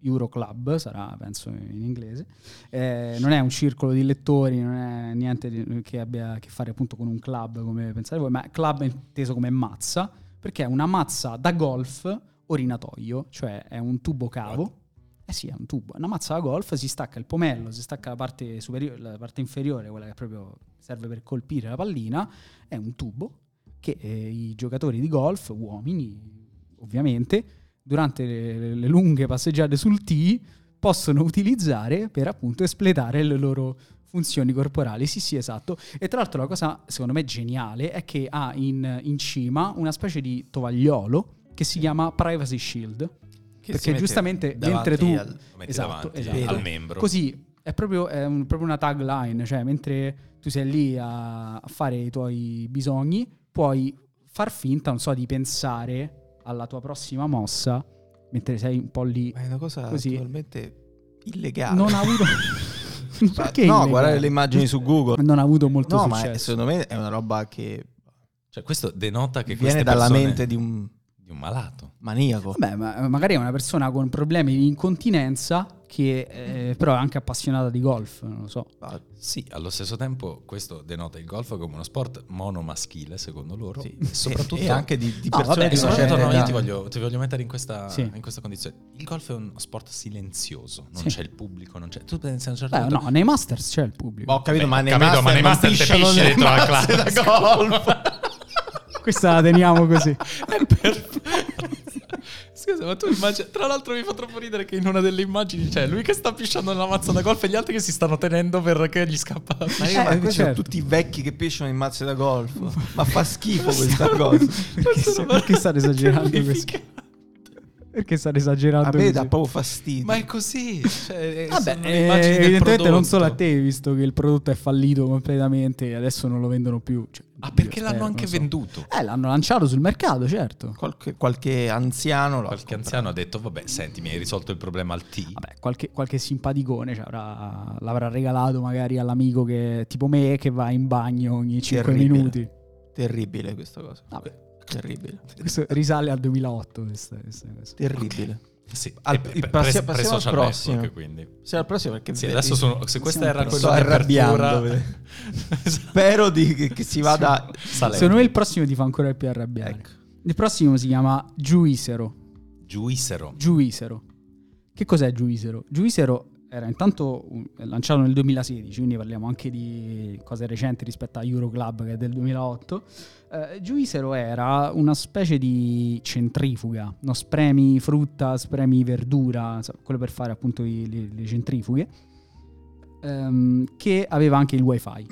Euroclub sarà penso in inglese. Eh, non è un circolo di lettori, non è niente che abbia a che fare appunto con un club come pensate voi, ma club è inteso come mazza, perché è una mazza da golf orinatoio, cioè è un tubo cavo. Eh sì, è un tubo, una mazza da golf, si stacca il pomello, si stacca la parte superiore, la parte inferiore, quella che proprio serve per colpire la pallina, è un tubo che eh, i giocatori di golf, uomini ovviamente, durante le, le lunghe passeggiate sul tee possono utilizzare per appunto espletare le loro funzioni corporali. Sì, sì, esatto. E tra l'altro la cosa secondo me geniale è che ha in, in cima una specie di tovagliolo che si chiama Privacy Shield. Perché giustamente mentre tu al- Lo metti Esatto, davanti esatto. al membro. Così è proprio, è un- proprio una tagline, cioè mentre tu sei lì a, a fare i tuoi bisogni, puoi far finta, non so, di pensare alla tua prossima mossa mentre sei un po' lì. Ma è una cosa Così. totalmente illegale. Non ha avuto... Perché no, illegale? guardare le immagini su Google. Non ha avuto molto No, ma è- successo. secondo me è una roba che Cioè, questo denota che viene dalla persone- mente di un di un malato. maniaco. Vabbè, ma magari è una persona con problemi di incontinenza che eh, però è anche appassionata di golf, non lo so. Ah, Sì, allo stesso tempo questo denota il golf come uno sport monomaschile, secondo loro. sì. E soprattutto... e anche di, di No, persone vabbè, di E una soprattutto certa no, io ti voglio, ti voglio mettere in questa, Sì. in questa condizione. Il golf è uno sport silenzioso, non Sì. c'è il pubblico, non c'è... Tu pensi a un certo Beh, punto... no, nei Masters c'è il pubblico. Ho capito, Beh, ma ho nei capito, ma master nei non master pisciano dentro la classe. da golf. Questa la teniamo così. È perfetto. Scusa, ma tu immagini... Tra l'altro mi fa troppo ridere che in una delle immagini c'è lui che sta pisciando nella mazza da golf e gli altri che si stanno tenendo perché gli scappa... Ma, ma Eh, questi sono certo. tutti vecchi che pisciano in mazze da golf. Ma fa schifo questa cosa. Perché, perché state esagerando così? Perché state esagerando A me così? dà proprio fastidio. Ma è così. Cioè, Vabbè, eh, evidentemente non solo a te, visto che il prodotto è fallito completamente e adesso non lo vendono più. Cioè, Ah, perché spero, l'hanno anche non so. venduto? Eh, l'hanno lanciato sul mercato, certo. Qualche, qualche anziano l'ha Qualche comprato. anziano ha detto, vabbè, senti, mi hai risolto il problema al T. Vabbè, qualche, qualche simpaticone ci avrà- l'avrà regalato magari all'amico che, tipo me che va in bagno ogni 5 Terribile. minuti. Terribile questa cosa. Vabbè, Terribile. questo risale al 2008. Questa, questa cosa. Terribile. Sì, Al- pre- il- passi- pre- passiamo al prossimo. network, quindi. Al prossimo perché Sì, adesso sono, se questa era quella di arrabbiando. Esatto. Spero di- che, che si vada. Secondo me il prossimo ti fa ancora più arrabbiare. Ecco. Il prossimo si chiama Giuisero. Giuisero. Giuisero. Che cos'è Giuisero? Giuisero era intanto lanciato nel 2016, quindi parliamo anche di cose recenti rispetto a Euroclub che è del 2008. Eh, Giuisero era una specie di centrifuga, no? spremi frutta, spremi verdura, quello per fare appunto i- le, le centrifughe, ehm, che aveva anche il wifi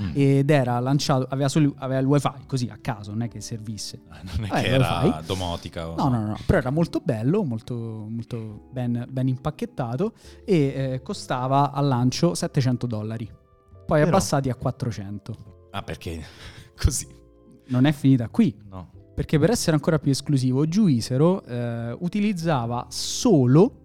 Mm. ed era lanciato, aveva, solo, aveva il wifi così a caso, non è che servisse. Ah, Non è Vabbè, che lo era fai. domotica. o- No, no, no, però era molto bello, molto, molto ben, ben impacchettato e eh, costava al lancio 700 dollari. Poi Però- abbassati a 400. Ah, perché così? Non è finita qui, No. perché per essere ancora più esclusivo, Giuisero eh, utilizzava solo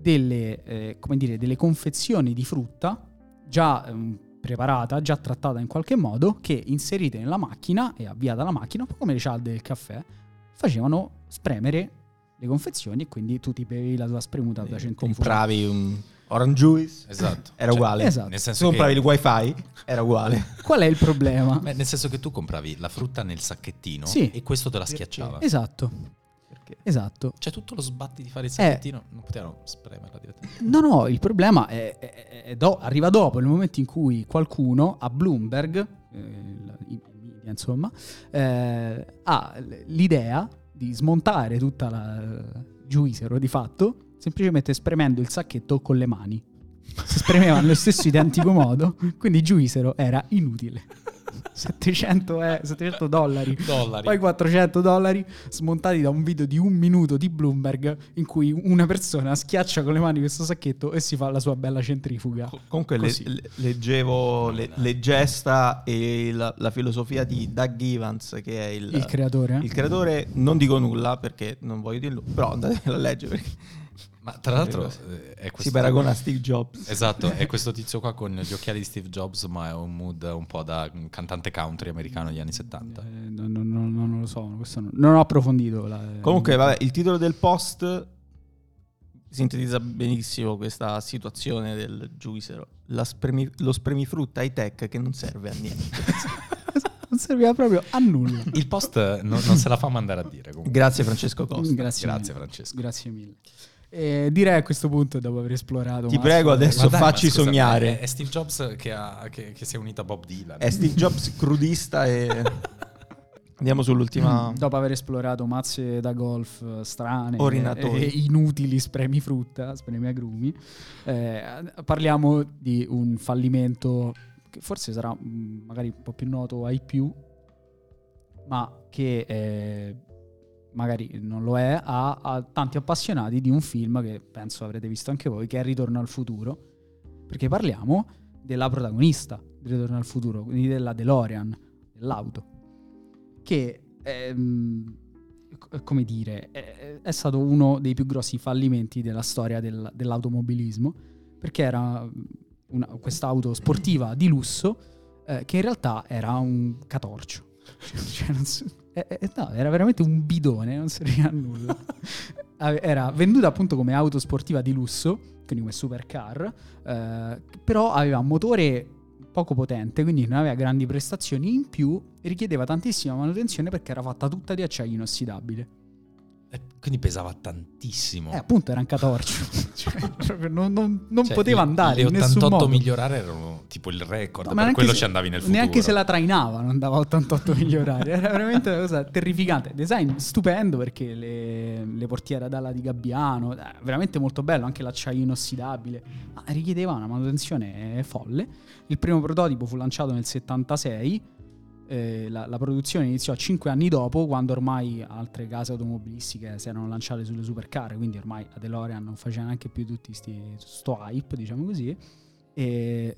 delle, eh, come dire, delle confezioni di frutta già ehm, preparata, già trattata in qualche modo, che inserite nella macchina e avviata alla macchina, un po' come le cialde del caffè, facevano spremere le confezioni e quindi tu ti bevi la tua spremuta da centrifuga. compravi un orange juice, Esatto. era Cioè, uguale. esatto. Nel Se senso che... compravi il wifi, era uguale. Qual è il problema? Beh, nel senso che tu compravi la frutta nel sacchettino Sì. e questo te la schiacciava. Esatto, Perché? esatto. Cioè tutto lo sbatti di fare il Eh. sacchettino non potevano spremerla direttamente. No, no, il problema è, è- è do- arriva dopo, nel momento in cui qualcuno a Bloomberg, eh, insomma, eh, ha l'idea di smontare tutta la giuisero di fatto, semplicemente spremendo il sacchetto con le mani. Si spremeva nello stesso identico modo, quindi giuisero era inutile. 700, eh, 700 dollari. Dollari. Poi 400 dollari smontati da un video di un minuto di Bloomberg in cui una persona schiaccia con le mani questo sacchetto e si fa la sua bella centrifuga. Comunque le- leggevo le, le gesta e la, la filosofia di Doug Evans, che è il, Il creatore. il creatore. Non dico nulla perché non voglio dirlo, però andatelo a leggere perché Ma tra l'altro eh, è questo... si paragona a Steve Jobs. Esatto, è questo tizio qua con gli occhiali di Steve Jobs, ma è un mood un po' da cantante country americano degli anni 70. Eh, non, non- non- lo so, questo non, non ho approfondito. la- Comunque, vabbè, il titolo del post sintetizza benissimo questa situazione del giuisero. La spremi- lo spremifrutta high tech che non serve a niente. non serviva proprio a nulla. Il post non, non se la fa mandare a dire comunque. Grazie Francesco Costa. Grazie, Grazie, mille. Francesco. Grazie mille. Eh, direi a questo punto, dopo aver esplorato... Ti prego adesso dai, facci scusa, sognare. È, è Steve Jobs che, ha- che- che si è unito a Bob Dylan. È Steve Jobs crudista e andiamo sull'ultima Dopo aver esplorato mazze da golf eh, strane Orinatori. e inutili spremi frutta, spremi agrumi, eh, parliamo di un fallimento che forse sarà mh, magari un po' più noto ai più, ma che eh, magari non lo è a, a tanti appassionati di un film che penso avrete visto anche voi, che è Ritorno al futuro, perché parliamo della protagonista di Ritorno al futuro, quindi della DeLorean, dell'auto che ehm, co- come dire è, è stato uno dei più grossi fallimenti della storia del- dell'automobilismo perché era una, quest'auto sportiva di lusso eh, che in realtà era un catorcio. Cioè, non si- eh, eh, no, era veramente un bidone non serviva a nulla era venduta appunto come auto sportiva di lusso quindi come supercar eh, però aveva un motore poco potente, quindi non aveva grandi prestazioni, in più richiedeva tantissima manutenzione perché era fatta tutta di acciaio inossidabile. Eh, Quindi pesava tantissimo. Eh, appunto era un catorcio, Cioè, non, non- non Cioè, poteva andare Le in nessun 88 modo. migliorare erano tipo il record, No, ma quello se- ci andavi nel futuro. Neanche se la trainava, non dava 88 migliorari. Era veramente una cosa terrificante. Design stupendo perché le, le portiere ad ala di gabbiano, eh, veramente molto bello, anche l'acciaio inossidabile, ma richiedeva una manutenzione folle. Il primo prototipo fu lanciato nel 76. Eh, la, la produzione iniziò 5 anni dopo, quando ormai altre case automobilistiche si erano lanciate sulle supercar, quindi ormai la DeLorean non faceva neanche più tutti sti, sto hype, diciamo così. E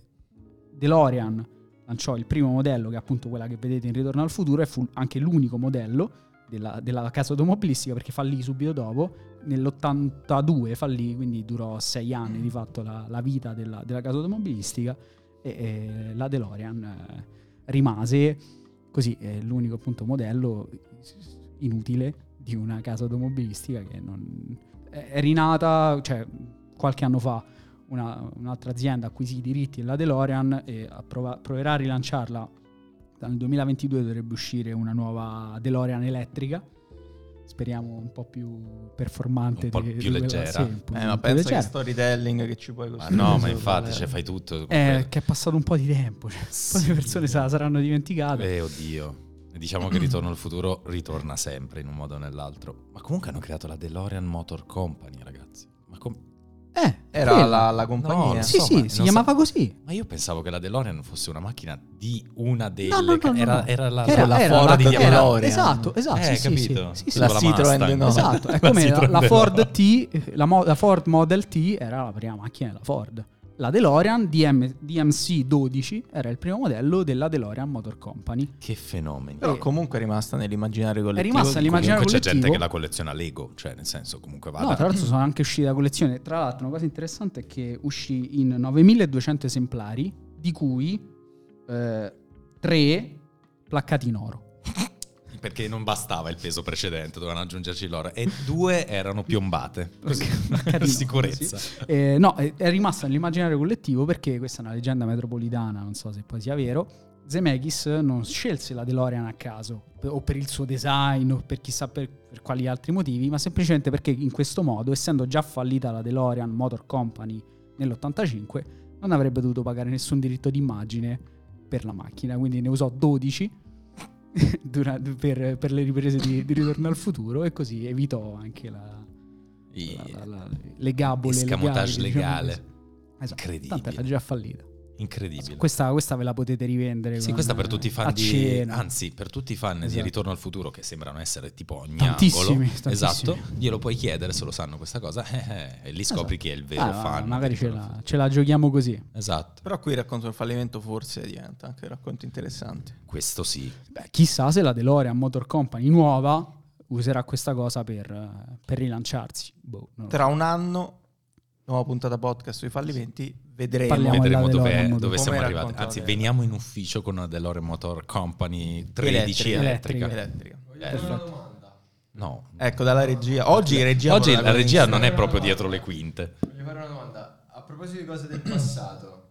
DeLorean lanciò il primo modello, che è appunto quella che vedete in Ritorno al futuro, e fu anche l'unico modello della, della casa automobilistica perché fallì subito dopo. Nell'82 fallì, quindi durò sei anni di fatto la, la vita della, della casa automobilistica e, e la DeLorean eh, rimase così, è l'unico appunto modello inutile di una casa automobilistica che non è rinata, cioè qualche anno fa una- un'altra azienda acquisì i diritti della DeLorean e approva- proverà a rilanciarla. Dal 2022 dovrebbe uscire una nuova DeLorean elettrica. Speriamo un po' più performante. Un po' di- più di quella- leggera. sì, un po' Eh, più ma pensa leggera. che storytelling che ci puoi Ma costruire. no, ma infatti, cioè, fai tutto. Eh, che è passato un po' di tempo. Cioè, un po' di Sì. persone se la saranno dimenticate. Eh, oddio. E Diciamo che Ritorno al futuro ritorna sempre in un modo o nell'altro. Ma comunque hanno creato la DeLorean Motor Company, ragazzi. Eh, Era quella. la, la compagnia. No, Sì, so, sì, si chiamava sa- così. ma io pensavo che la DeLorean fosse una macchina di una delle... No, no, no, ca- no, era, no. era la, Era- la era Ford la- di. DeLorean. Esatto, esatto. Eh, sì, sì, sì, capito? sì, sì, La Con Citroen no. Esatto, è La come la, la. Ford T, la, mo- la Ford Model T era la prima macchina della Ford. La DeLorean DM DMC 12 era il primo modello della DeLorean Motor Company. Che fenomeni. Però Eh, comunque è rimasta nell'immaginario collettivo. rimasta di- nell'immaginario Comunque c'è gente collettivo. che la colleziona Lego, cioè nel senso comunque vada. No, tra l'altro sono anche uscite da collezione. Tra l'altro, una cosa interessante è che uscì in 9200 esemplari, di cui 3 placcati in oro. Perché non bastava il peso precedente, dovevano aggiungerci l'oro. E due erano piombate. In per sicurezza. sì. Eh, no, è, rimasta nell'immaginario collettivo perché questa è una leggenda metropolitana, non so se poi sia vero. Zemeckis non scelse la DeLorean a caso, o per il suo design, o per chissà per, per quali altri motivi, ma semplicemente perché in questo modo, essendo già fallita la DeLorean Motor Company nell'85, non avrebbe dovuto pagare nessun diritto d'immagine per la macchina, quindi ne usò 12 dura- per, per le riprese di, di Ritorno al futuro e così evitò anche la, I- la- la- le gabole Escamotage diciamo legale. così. Esatto, Incredibile. tanto era già fallita. Incredibile. Questa, questa ve la potete rivendere. Sì, questa per tutti i fan di cena. anzi, per tutti i fan di Esatto. Ritorno al futuro che sembrano essere tipo ogni Tantissimi, angolo. tantissimi. Esatto. Glielo puoi chiedere se lo sanno questa cosa eh, eh, e lì scopri chi è il vero Ah, fan. Magari di ce la, ce la giochiamo così. Esatto. Però qui il racconto del fallimento forse diventa anche un racconto interessante. Questo sì. Beh, chissà se la DeLorean Motor Company nuova userà questa cosa per, eh, per rilanciarsi. Boh. Tra un anno, nuova puntata podcast sui fallimenti, vedremo. Parliamo Vedremo della dove, dove siamo arrivati. Anzi, veniamo in ufficio con una DeLorean Motor Company 13 Elettrica. elettrica. Elettrica. Voglio fare una domanda. No. Ecco, dalla regia. Oggi regia Oggi la regia non è proprio dietro le quinte. Voglio fare una domanda. A proposito di cose del passato,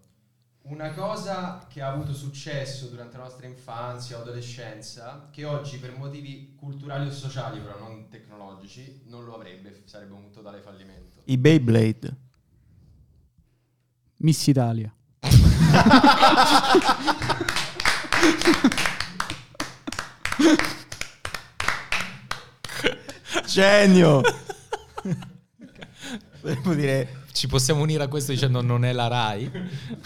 una cosa che ha avuto successo durante la nostra infanzia o adolescenza, che oggi per motivi culturali o sociali, però non tecnologici, non lo avrebbe, sarebbe un totale fallimento. I Beyblade. Miss Italia. Genio! Potremmo dire... Ci possiamo unire a questo dicendo non è la Rai?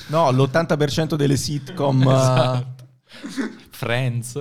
No, l'80% delle sitcom... uh, Esatto. Friends.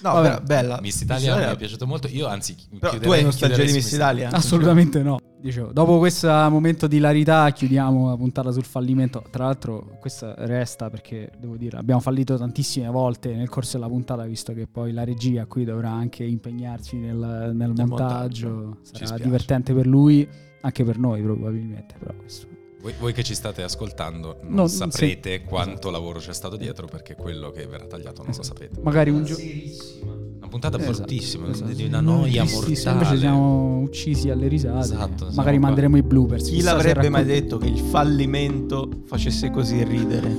No, Vabbè. bella. Miss Italia mi è piaciuto molto. Io anzi Però tu hai nostalgia di Miss Italia? Assolutamente no. Dicevo, dopo questo momento di hilarità chiudiamo la puntata sul fallimento. Tra l'altro questa resta perché devo dire abbiamo fallito tantissime volte nel corso della puntata visto che poi la regia qui dovrà anche impegnarsi nel, nel montaggio. Ci Sarà divertente per lui, anche per noi probabilmente. Però questo. Voi, voi che ci state ascoltando non Non- saprete quanto lavoro c'è stato dietro perché quello che verrà tagliato non lo sapete. Magari un giorno... Una puntata Esatto, bruttissima, esatto. di una noia mortale. Invece siamo uccisi alle risate. Esatto, siamo Magari qua. manderemo i bloopers. Chi l'avrebbe mai detto che il fallimento facesse così ridere?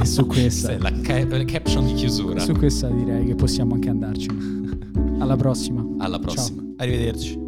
E su questa, la ca- la caption di chiusura. su questa direi che possiamo anche andarci. Alla prossima. Alla prossima. Arrivederci.